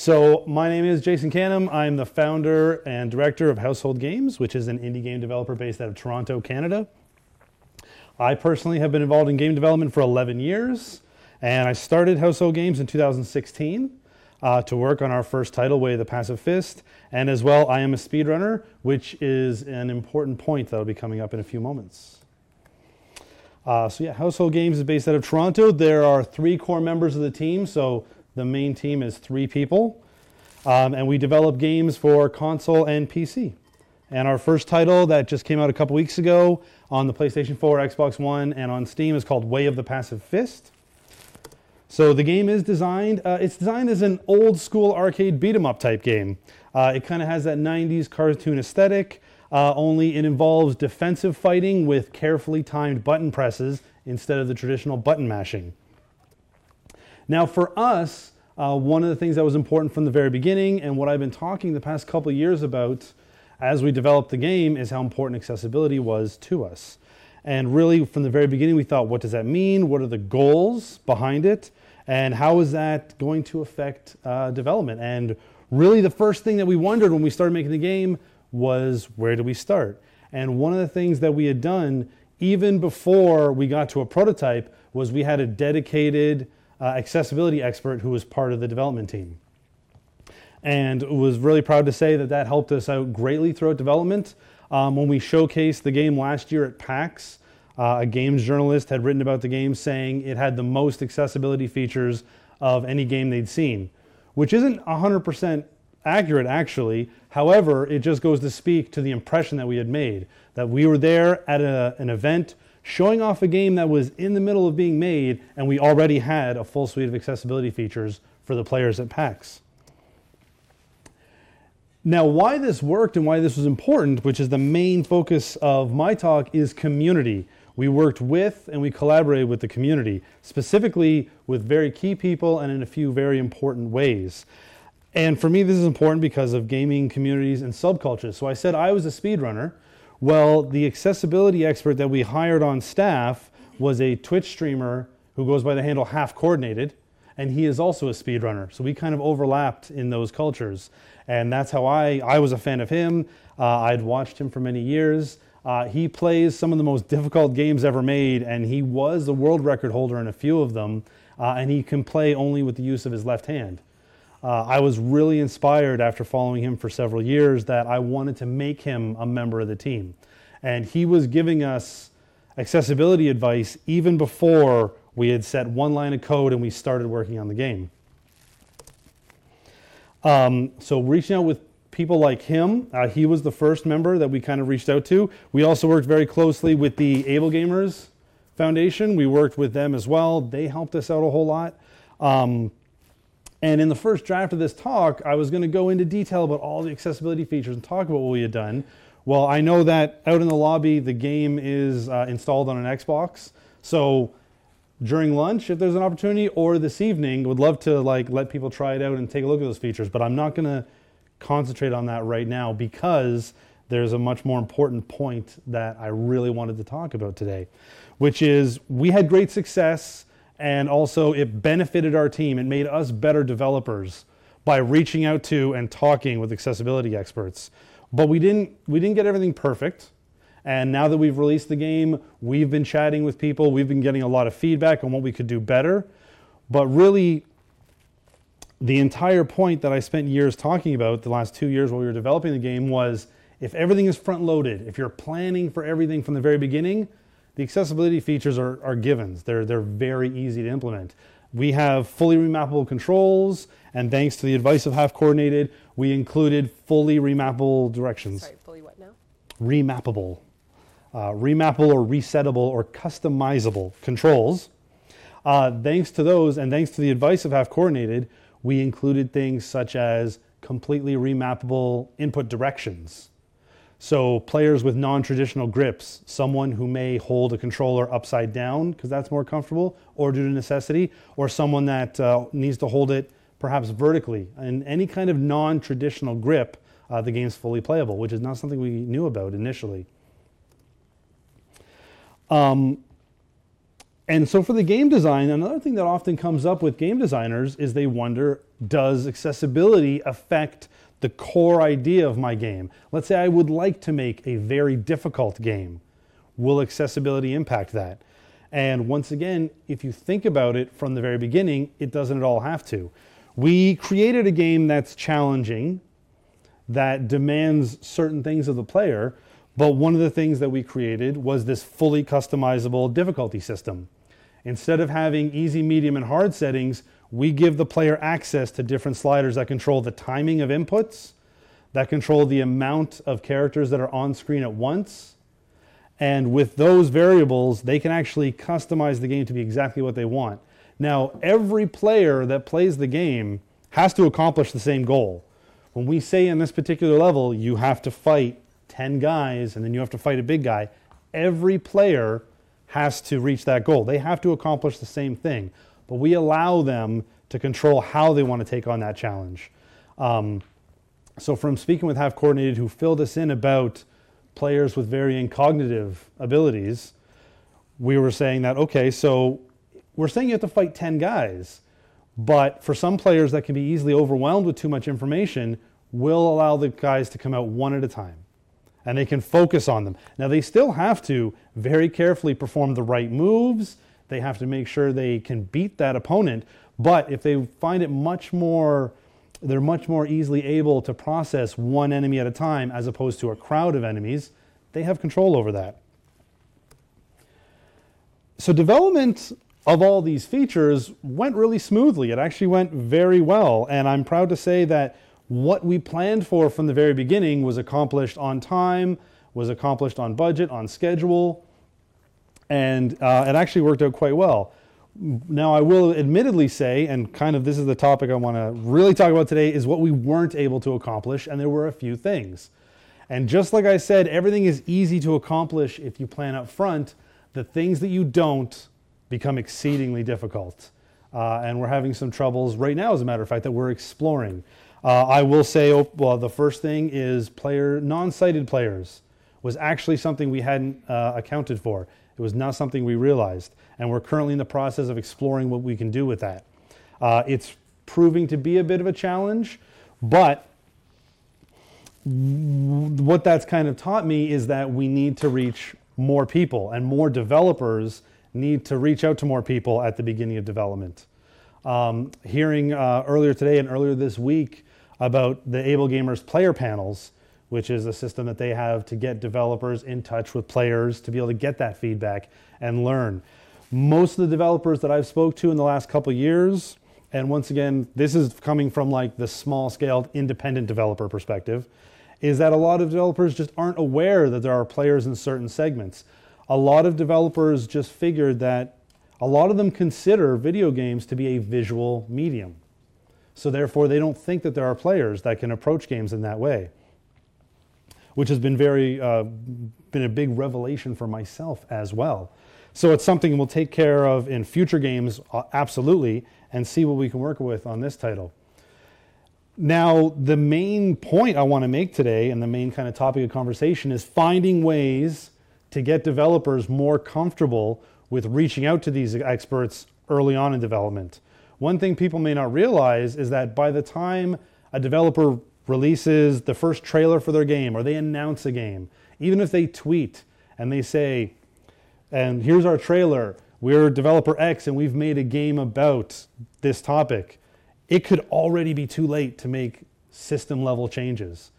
So, my name is Jason Canam. I'm the founder and director of Household Games, which is an indie game developer based out of Toronto, Canada. I personally have been involved in game development for 11 years, and I started Household Games in 2016 uh, to work on our first title, Way of the Passive Fist. And as well, I am a speedrunner, which is an important point that'll be coming up in a few moments. Uh, so, yeah, Household Games is based out of Toronto. There are three core members of the team, so the main team is three people. Um, and we develop games for console and PC. And our first title that just came out a couple weeks ago on the PlayStation 4, Xbox One, and on Steam is called Way of the Passive Fist. So the game is designed, uh, it's designed as an old school arcade beat 'em up type game. Uh, it kind of has that 90s cartoon aesthetic, uh, only it involves defensive fighting with carefully timed button presses instead of the traditional button mashing. Now, for us, uh, one of the things that was important from the very beginning, and what I've been talking the past couple years about as we developed the game, is how important accessibility was to us. And really, from the very beginning, we thought, what does that mean? What are the goals behind it? And how is that going to affect uh, development? And really, the first thing that we wondered when we started making the game was where do we start? And one of the things that we had done, even before we got to a prototype, was we had a dedicated uh, accessibility expert who was part of the development team. And was really proud to say that that helped us out greatly throughout development. Um, when we showcased the game last year at PAX, uh, a games journalist had written about the game saying it had the most accessibility features of any game they'd seen, which isn't 100% accurate actually. However, it just goes to speak to the impression that we had made that we were there at a, an event showing off a game that was in the middle of being made and we already had a full suite of accessibility features for the players at PAX. Now, why this worked and why this was important, which is the main focus of my talk, is community. We worked with and we collaborated with the community, specifically with very key people and in a few very important ways. And for me, this is important because of gaming communities and subcultures. So I said I was a speedrunner. Well, the accessibility expert that we hired on staff was a Twitch streamer who goes by the handle Half Coordinated, and he is also a speedrunner. So we kind of overlapped in those cultures and that's how I I was a fan of him. Uh, I'd watched him for many years. Uh, he plays some of the most difficult games ever made, and he was the world record holder in a few of them. Uh, and he can play only with the use of his left hand. Uh, I was really inspired after following him for several years that I wanted to make him a member of the team. And he was giving us accessibility advice even before we had set one line of code and we started working on the game. Um, so reaching out with people like him, uh, he was the first member that we kind of reached out to. We also worked very closely with the Able Gamers Foundation. We worked with them as well. They helped us out a whole lot. Um, and in the first draft of this talk, I was going to go into detail about all the accessibility features and talk about what we had done. Well, I know that out in the lobby, the game is uh, installed on an Xbox. So during lunch if there's an opportunity or this evening would love to like let people try it out and take a look at those features but i'm not going to concentrate on that right now because there's a much more important point that i really wanted to talk about today which is we had great success and also it benefited our team it made us better developers by reaching out to and talking with accessibility experts but we didn't we didn't get everything perfect and now that we've released the game, we've been chatting with people. We've been getting a lot of feedback on what we could do better. But really, the entire point that I spent years talking about the last two years while we were developing the game was if everything is front loaded, if you're planning for everything from the very beginning, the accessibility features are, are givens. They're, they're very easy to implement. We have fully remappable controls, and thanks to the advice of Half Coordinated, we included fully remappable directions. Sorry, fully what now? Remappable uh, remappable or resettable or customizable controls. Uh, thanks to those and thanks to the advice of Half Coordinated, we included things such as completely remappable input directions. So players with non-traditional grips, someone who may hold a controller upside down because that's more comfortable or due to necessity, or someone that uh, needs to hold it perhaps vertically. And any kind of non-traditional grip, uh, the game's fully playable, which is not something we knew about initially. Um, and so for the game design, another thing that often comes up with game designers is they wonder does accessibility affect the core idea of my game? Let's say I would like to make a very difficult game. Will accessibility impact that? And once again, if you think about it from the very beginning, it doesn't at all have to. We created a game that's challenging, that demands certain things of the player, but one of the things that we created was this fully customizable difficulty system. Instead of having easy, medium, and hard settings, we give the player access to different sliders that control the timing of inputs, that control the amount of characters that are on screen at once. And with those variables, they can actually customize the game to be exactly what they want. Now, every player that plays the game has to accomplish the same goal. When we say in this particular level, you have to fight 10 guys and then you have to fight a big guy, every player has to reach that goal. They have to accomplish the same thing, but we allow them to control how they want to take on that challenge. Um, so, from speaking with Half Coordinated, who filled us in about players with varying cognitive abilities, we were saying that, okay, so we're saying you have to fight 10 guys, but for some players that can be easily overwhelmed with too much information, we'll allow the guys to come out one at a time and they can focus on them. Now, they still have to very carefully perform the right moves. They have to make sure they can beat that opponent. But if they find it much more, they're much more easily able to process one enemy at a time as opposed to a crowd of enemies, they have control over that. So, development of all these features went really smoothly. It actually went very well. And I'm proud to say that what we planned for from the very beginning was accomplished on time, was accomplished on budget, on schedule, and uh, it actually worked out quite well. Now, I will admittedly say, and kind of this is the topic I want to really talk about today, is what we weren't able to accomplish, and there were a few things. And just like I said, everything is easy to accomplish if you plan up front. The things that you don't become exceedingly difficult. Uh, and we're having some troubles right now, as a matter of fact, that we're exploring. Uh, I will say, oh, well, the first thing is player non-sighted players was actually something we hadn't uh, accounted for. It was not something we realized, and we're currently in the process of exploring what we can do with that. Uh, it's proving to be a bit of a challenge, but what that's kind of taught me is that we need to reach more people, and more developers need to reach out to more people at the beginning of development. Um, hearing uh, earlier today and earlier this week about the Able Gamers player panels, which is a system that they have to get developers in touch with players to be able to get that feedback and learn. Most of the developers that I've spoke to in the last couple years, and once again, this is coming from like the small scaled independent developer perspective, is that a lot of developers just aren't aware that there are players in certain segments. A lot of developers just figured that a lot of them consider video games to be a visual medium. So therefore, they don't think that there are players that can approach games in that way, which has been very uh, been a big revelation for myself as well. So it's something we'll take care of in future games, uh, absolutely, and see what we can work with on this title. Now, the main point I want to make today, and the main kind of topic of conversation, is finding ways to get developers more comfortable with reaching out to these experts early on in development. One thing people may not realize is that by the time a developer releases the first trailer for their game or they announce a game, even if they tweet and they say, and here's our trailer, we're developer X and we've made a game about this topic, it could already be too late to make system level changes.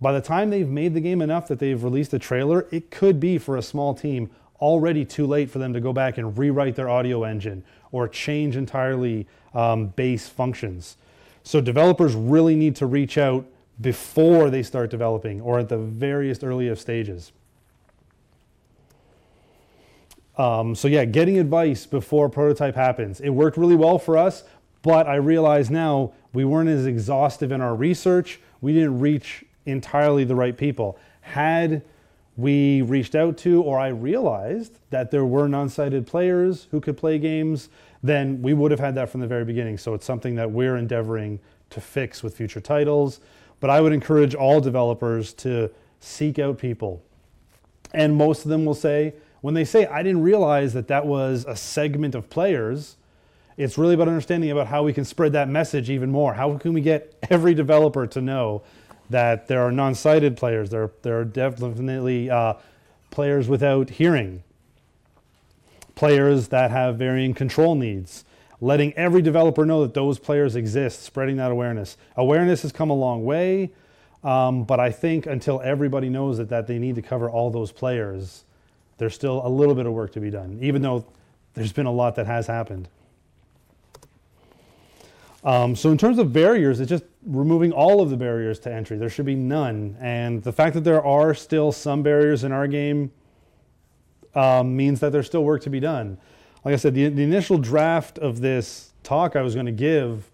By the time they've made the game enough that they've released a trailer, it could be for a small team already too late for them to go back and rewrite their audio engine or change entirely um, base functions. So developers really need to reach out before they start developing or at the various earliest stages. Um, so yeah, getting advice before prototype happens. It worked really well for us, but I realize now we weren't as exhaustive in our research. We didn't reach entirely the right people. Had we reached out to, or I realized that there were non sighted players who could play games, then we would have had that from the very beginning. So it's something that we're endeavoring to fix with future titles. But I would encourage all developers to seek out people. And most of them will say, when they say, I didn't realize that that was a segment of players, it's really about understanding about how we can spread that message even more. How can we get every developer to know that there are non-sighted players, there, there are definitely uh, players without hearing, players that have varying control needs, letting every developer know that those players exist, spreading that awareness. Awareness has come a long way, um, but I think until everybody knows that, that they need to cover all those players, there's still a little bit of work to be done, even though there's been a lot that has happened. Um, so in terms of barriers, it's just removing all of the barriers to entry. There should be none. And the fact that there are still some barriers in our game um, means that there's still work to be done. Like I said, the, the initial draft of this talk I was going to give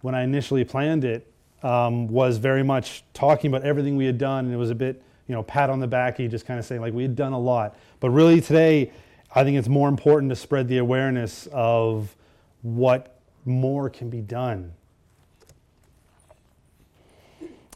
when I initially planned it um, was very much talking about everything we had done. And it was a bit, you know, pat on the backy, just kind of saying like we had done a lot. But really today, I think it's more important to spread the awareness of what more can be done.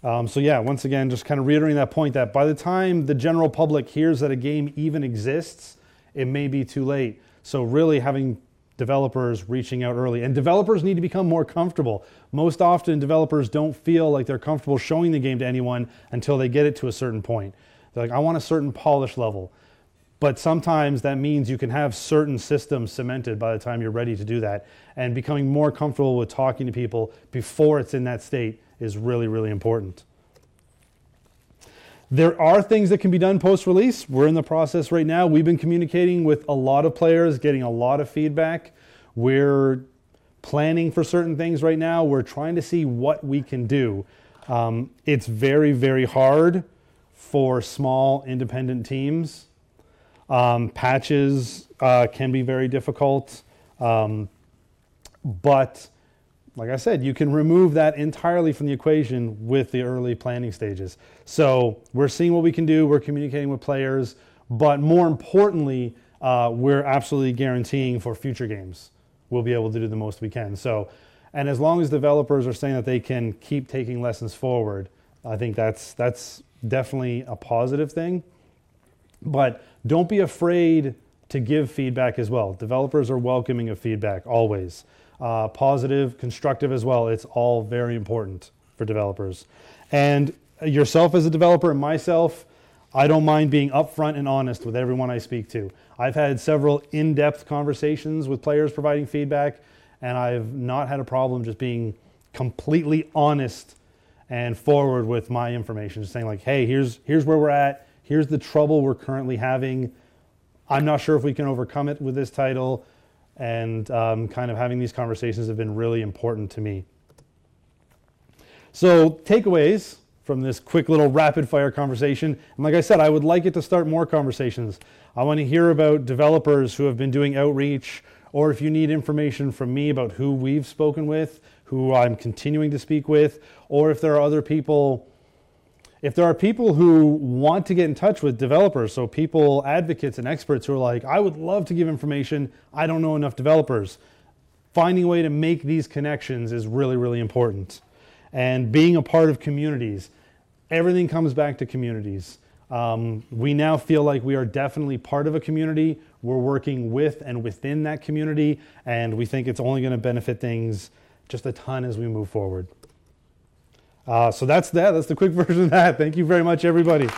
Um, so yeah, once again, just kind of reiterating that point that by the time the general public hears that a game even exists, it may be too late. So really having developers reaching out early and developers need to become more comfortable. Most often developers don't feel like they're comfortable showing the game to anyone until they get it to a certain point. They're like, I want a certain polish level. But sometimes that means you can have certain systems cemented by the time you're ready to do that. And becoming more comfortable with talking to people before it's in that state is really, really important. There are things that can be done post release. We're in the process right now. We've been communicating with a lot of players, getting a lot of feedback. We're planning for certain things right now. We're trying to see what we can do. Um, it's very, very hard for small independent teams um, patches uh, can be very difficult, um, but like I said, you can remove that entirely from the equation with the early planning stages. So we're seeing what we can do, we're communicating with players, but more importantly, uh, we're absolutely guaranteeing for future games we'll be able to do the most we can. So, and as long as developers are saying that they can keep taking lessons forward, I think that's that's definitely a positive thing. But don't be afraid to give feedback as well. Developers are welcoming of feedback always. Uh, positive, constructive as well. It's all very important for developers. And yourself as a developer and myself, I don't mind being upfront and honest with everyone I speak to. I've had several in depth conversations with players providing feedback, and I've not had a problem just being completely honest and forward with my information, just saying, like, hey, here's, here's where we're at here's the trouble we're currently having. I'm not sure if we can overcome it with this title. And um, kind of having these conversations have been really important to me. So, takeaways from this quick little rapid fire conversation. And like I said, I would like it to start more conversations. I want to hear about developers who have been doing outreach, or if you need information from me about who we've spoken with, who I'm continuing to speak with, or if there are other people if there are people who want to get in touch with developers, so people, advocates, and experts who are like, I would love to give information, I don't know enough developers, finding a way to make these connections is really, really important. And being a part of communities, everything comes back to communities. Um, we now feel like we are definitely part of a community. We're working with and within that community, and we think it's only going to benefit things just a ton as we move forward. Uh, so that's that. That's the quick version of that. Thank you very much, everybody.